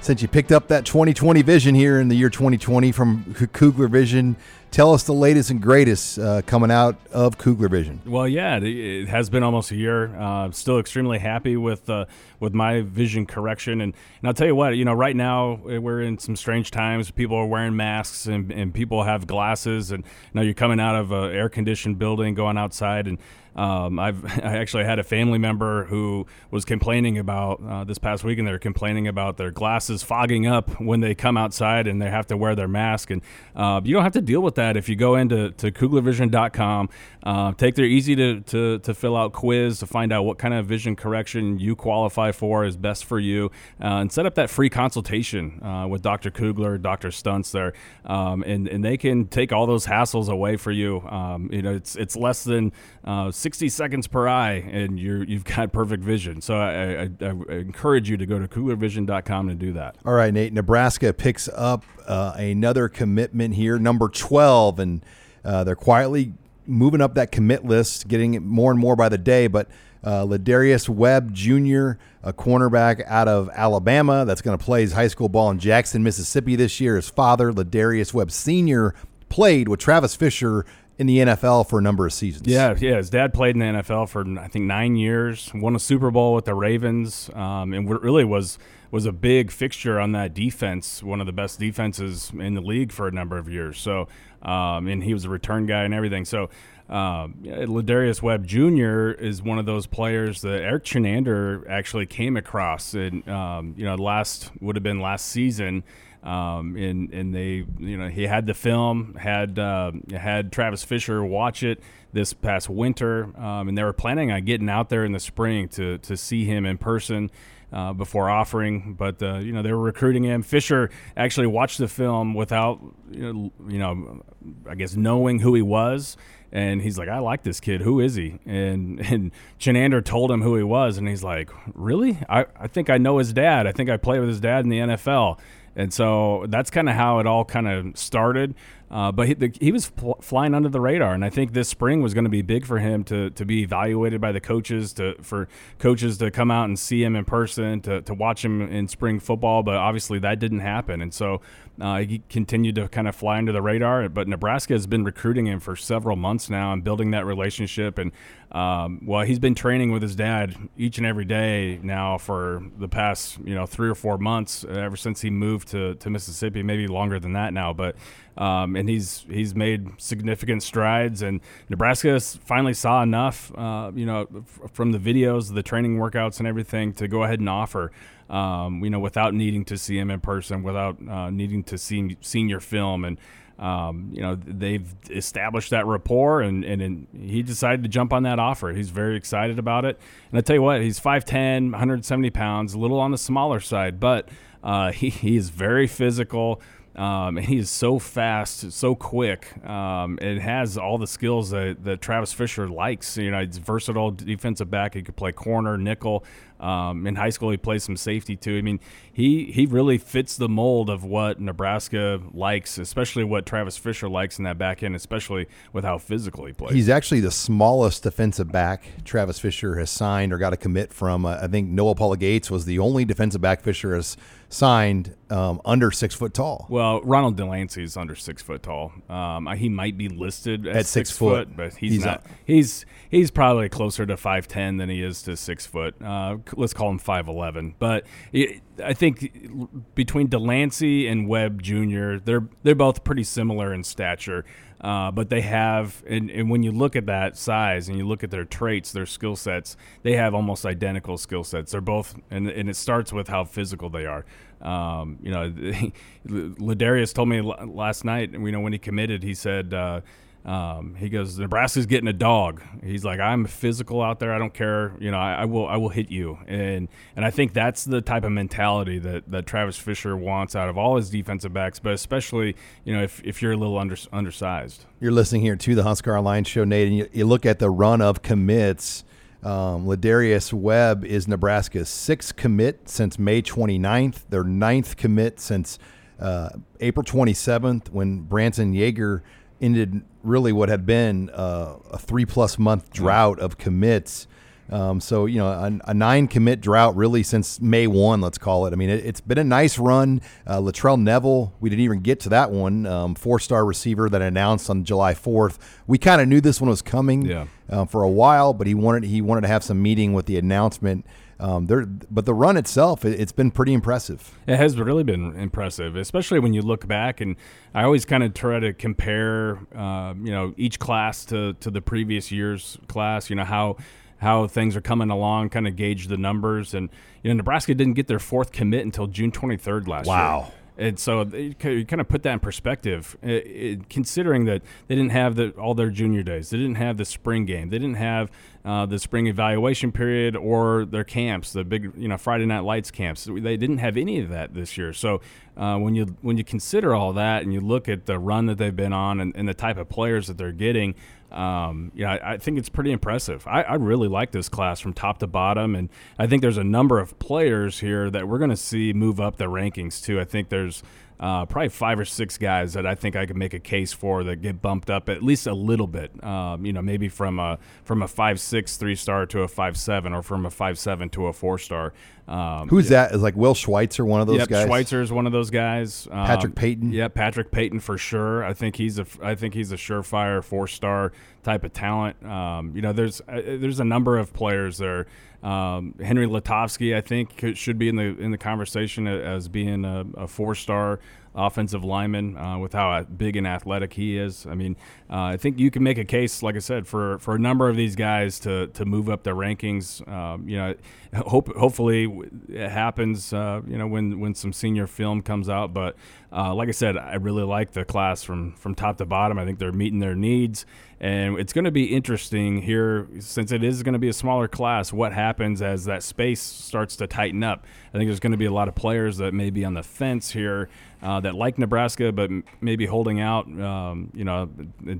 since you picked up that 2020 vision here in the year 2020 from Kugler Vision. Tell us the latest and greatest uh, coming out of Kugler Vision. Well, yeah, it has been almost a year. Uh, still extremely happy with uh, with my vision correction, and, and I'll tell you what, you know, right now we're in some strange times. People are wearing masks, and, and people have glasses, and you you're coming out of an air conditioned building, going outside, and um, I've I actually had a family member who was complaining about uh, this past week, and they're complaining about their glasses fogging up when they come outside and they have to wear their mask. And uh, you don't have to deal with that if you go into to KuglerVision.com, uh, take their easy to, to, to fill out quiz to find out what kind of vision correction you qualify for is best for you, uh, and set up that free consultation uh, with Dr. Kugler, Dr. Stunts there, um, and and they can take all those hassles away for you. Um, you know, it's it's less than uh, 60 seconds per eye, and you're you've got perfect vision. So I, I, I encourage you to go to KuglerVision.com to do that. All right, Nate. Nebraska picks up uh, another commitment here, number 12, and uh, they're quietly moving up that commit list, getting it more and more by the day. But uh, Ladarius Webb Jr., a cornerback out of Alabama, that's going to play his high school ball in Jackson, Mississippi this year. His father, Ladarius Webb Sr., played with Travis Fisher in the NFL for a number of seasons. Yeah, yeah. His dad played in the NFL for I think nine years. Won a Super Bowl with the Ravens, um, and really was was a big fixture on that defense. One of the best defenses in the league for a number of years. So, um, and he was a return guy and everything. So. Um, Ladarius Webb Jr. is one of those players that Erik Chinander actually came across, and um, you know, last would have been last season um, and and they you know he had the film had uh, had Travis Fisher watch it this past winter um, and they were planning on getting out there in the spring to to see him in person uh, before offering but uh, you know they were recruiting him Fisher actually watched the film without you know, you know I guess knowing who he was and he's like, I like this kid. Who is he? And and Chinander told him who he was, and he's like, Really? I, I think I know his dad. I think I played with his dad in the NFL. And so that's kind of how it all kind of started. Uh, but he, the, he was fl- flying under the radar, and I think this spring was going to be big for him to, to be evaluated by the coaches, to for coaches to come out and see him in person, to, to watch him in spring football. But obviously that didn't happen, and so uh, he continued to kind of fly under the radar. But Nebraska has been recruiting him for several months now and building that relationship. And um, well, he's been training with his dad each and every day now for the past you know three or four months ever since he moved to, to Mississippi, maybe longer than that now. But um, and he's he's made significant strides. And Nebraska finally saw enough, uh, you know, f- from the videos, the training workouts, and everything to go ahead and offer. Um, you know, without needing to see him in person, without uh, needing to see senior film, and um, you know they've established that rapport, and, and, and he decided to jump on that offer. He's very excited about it, and I tell you what, he's 5'10", 170 pounds, a little on the smaller side, but uh, he, he is very physical. Um, and he is so fast, so quick, um, and has all the skills that, that Travis Fisher likes. You know, he's versatile defensive back. He could play corner, nickel. Um, in high school, he plays some safety too. I mean, he he really fits the mold of what Nebraska likes, especially what Travis Fisher likes in that back end, especially with how physical he plays. He's actually the smallest defensive back Travis Fisher has signed or got a commit from. Uh, I think Noa Pola-Gates was the only defensive back Fisher has signed um, under six foot tall. Well, Ronald Delancy is under six foot tall. Um, he might be listed at six, six foot, foot, but he's, he's not. A, he's he's probably closer to five ten than he is to six foot. Uh, let's call him five eleven. But it, I think between Delancy and Webb Jr., they're they're both pretty similar in stature. Uh, but they have, and, and, when you look at that size and you look at their traits, their skill sets, they have almost identical skill sets. They're both, and, and it starts with how physical they are. Um, you know, Ladarius told me last night, you know, when he committed, he said, uh, um, he goes, Nebraska's getting a dog. He's like, I'm physical out there. I don't care. You know, I, I, will, I will hit you. And and I think that's the type of mentality that, that Travis Fisher wants out of all his defensive backs, but especially, you know, if, if you're a little under, undersized. You're listening here to the Husker Online Show, Nate, and you, you look at the run of commits. Um, Ladarius Webb is Nebraska's sixth commit since May 29th. Their ninth commit since uh, April 27th when Branson Yager – ended really what had been uh, a three plus month drought of commits. Um, so you know a, a, nine commit drought really since May one, let's call it. I mean, it, has been a nice run. Uh, Latrell Neville, we didn't even get to that one. Um, four star receiver that announced on July fourth. We kind of knew this one was coming yeah. uh, for a while, but he wanted he wanted to have some meeting with the announcement. Um, there, but the run itself, it, has been pretty impressive. It has really been impressive, especially when you look back. And I always kind of try to compare, uh, you know, each class to to the previous year's class. You know how how things are coming along, kind of gauge the numbers. And you know, Nebraska didn't get their fourth commit until June 23rd last wow. year. Wow. And so you kind of put that in perspective, it, it, considering that they didn't have the, all their junior days, they didn't have the spring game, they didn't have uh, the spring evaluation period or their camps, the big you know Friday night lights camps. They didn't have any of that this year. So uh, when you when you consider all that and you look at the run that they've been on and, and the type of players that they're getting, um, you know, I, I, think it's pretty impressive. I, I, really like this class from top to bottom, and I think there's a number of players here that we're going to see move up the rankings too. I think there's uh, probably five or six guys that I think I could make a case for that get bumped up at least a little bit. Um, you know, maybe from a from a five six three star to a five seven, or from a five seven to a four star. Um, Who's yeah. that? Is like Will Schweitzer one of those yep, guys? Schweitzer is one of those guys. Um, Patrick Payton. Yeah, Patrick Payton for sure. I think he's a I think he's a surefire four star type of talent. Um, you know, there's uh, there's a number of players there. Um, Henry Lutovsky, I think, should be in the in the conversation as being a, a four star offensive lineman uh, with how big and athletic he is. I mean, uh, I think you can make a case, like I said, for, for a number of these guys to, to move up their rankings. Um, you know, hope hopefully it happens. Uh, you know, when when some senior film comes out. But uh, like I said, I really like the class from from top to bottom. I think they're meeting their needs. And it's going to be interesting here, since it is going to be a smaller class, what happens as that space starts to tighten up. I think there's going to be a lot of players that may be on the fence here uh, that like Nebraska, but maybe holding out, um, you know,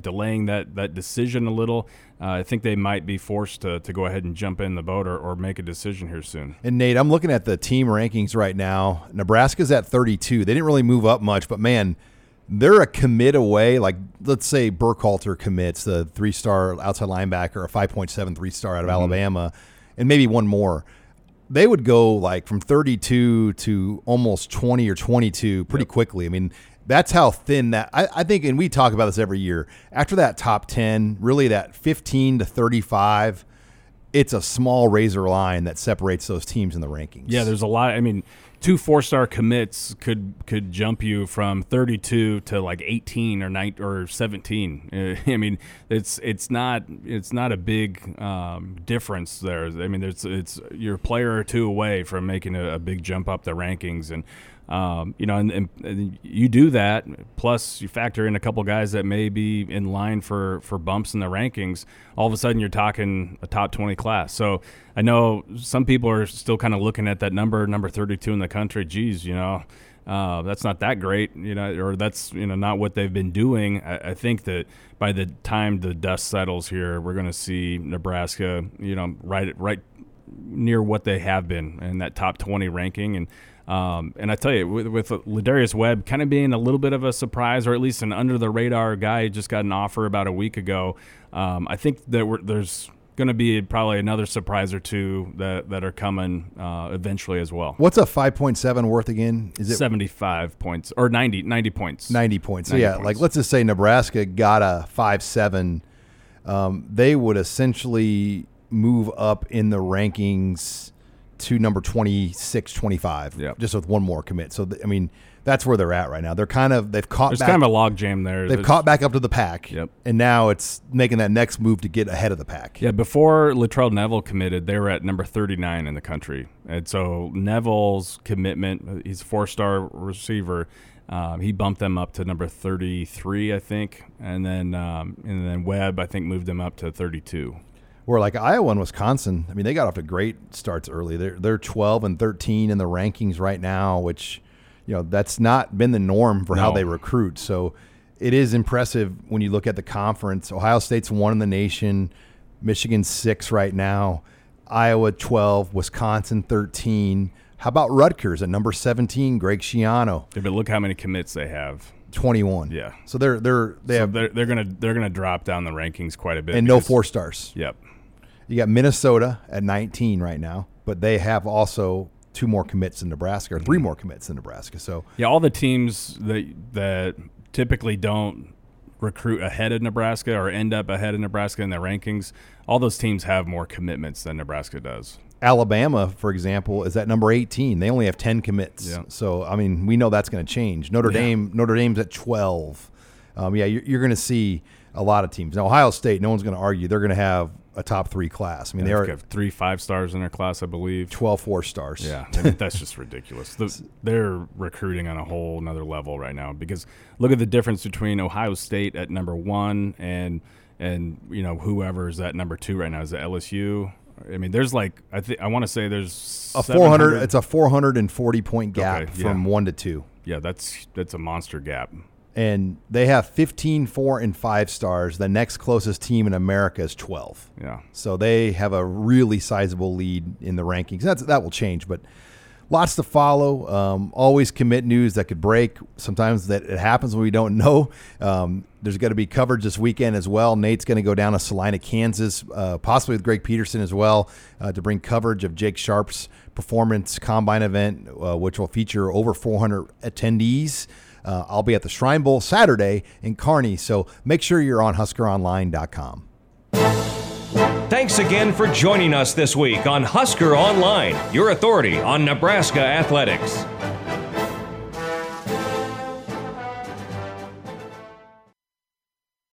delaying that, that decision a little. Uh, I think they might be forced to, to go ahead and jump in the boat or, or make a decision here soon. And Nate, I'm looking at the team rankings right now. Nebraska's at 32. They didn't really move up much, but man, they're a commit away. Like let's say Burkhalter commits the three star outside linebacker, a 5.73 star out of mm-hmm. Alabama, and maybe one more. They would go like from 32 to almost 20 or 22 pretty quickly. I mean, that's how thin that I, I think, and we talk about this every year. After that top 10, really that 15 to 35, it's a small razor line that separates those teams in the rankings. Yeah, there's a lot. I mean, two four star commits could could jump you from 32 to like 18 or 9 or 17. I mean, it's it's not it's not a big um, difference there. I mean, there's it's you're a player or two away from making a, a big jump up the rankings and. Um, you know, and, and, and, you do that. Plus, you factor in a couple guys that may be in line for for bumps in the rankings. All of a sudden, you're talking a top 20 class. So I know some people are still kind of looking at that number, number 32 in the country. Geez, you know, uh, that's not that great, you know, or that's you know not what they've been doing. I, I think that by the time the dust settles here, we're going to see Nebraska, you know, right right near what they have been in that top 20 ranking and um, and I tell you, with, with Ladarius Webb kind of being a little bit of a surprise, or at least an under the radar guy, just got an offer about a week ago. Um, I think that there's going to be probably another surprise or two that, that are coming uh, eventually as well. What's a 5.7 worth again? Is it 75 points or 90, 90 points? 90 points. 90 so yeah, points. like let's just say Nebraska got a 5.7. Um, they would essentially move up in the rankings to number 26, 25, yep. just with one more commit. So, th- I mean, that's where they're at right now. They're kind of, they've caught There's back, kind of a log jam there. They've There's, caught back up to the pack. Yep. And now it's making that next move to get ahead of the pack. Yeah, before Latrell Neville committed, they were at number 39 in the country. And so Neville's commitment, he's a four star receiver. Um, he bumped them up to number 33, I think, and then um, and then Webb, I think, moved them up to 32 where like Iowa and Wisconsin, I mean, they got off to great starts early. They're they're 12 and 13 in the rankings right now, which you know that's not been the norm for no. how they recruit. So it is impressive when you look at the conference. Ohio State's one in the nation, Michigan six right now, Iowa 12, Wisconsin 13. How about Rutgers at number 17, Greg Schiano? Yeah, but look how many commits they have. 21. Yeah. So they're they're they so have they're, they're gonna they're gonna drop down the rankings quite a bit. And no four stars. Yep. You got Minnesota at 19 right now, but they have also two more commits than Nebraska, or 3 mm-hmm. more commits than Nebraska. So yeah, all the teams that that typically don't recruit ahead of Nebraska or end up ahead of Nebraska in their rankings, all those teams have more commitments than Nebraska does. Alabama, for example, is at number 18. They only have 10 commits. Yeah. So I mean, we know that's going to change. Notre yeah. Dame, Notre Dame's at 12. Um, yeah, you're, you're going to see a lot of teams. Now, Ohio State, no one's going to argue they're going to have a top three class. I mean, yeah, they are three five stars in their class, I believe. 12 four stars. Yeah, I mean, that's just ridiculous. The, they're recruiting on a whole another level right now because look at the difference between Ohio State at number one and and you know whoever is at number two right now is it LSU. I mean, there's like I think I want to say there's a 400. It's a 440 point gap okay, from one to two. Yeah, that's that's a monster gap and they have 15 four and five stars. The next closest team in america is 12 yeah. So they have a really sizable lead in the rankings. That's, that will change but lots to follow. Um, always commit news that could break. Sometimes that it happens when we don't know. Um, there's going to be coverage this weekend as well. Nate's going to go down to salina kansas uh, possibly with greg peterson as well uh, to bring coverage of jake sharp's performance combine event uh, which will feature over 400 attendees uh, I'll be at the Shrine Bowl Saturday in Kearney, so make sure you're on HuskerOnline.com. Thanks again for joining us this week on Husker Online, your authority on Nebraska athletics.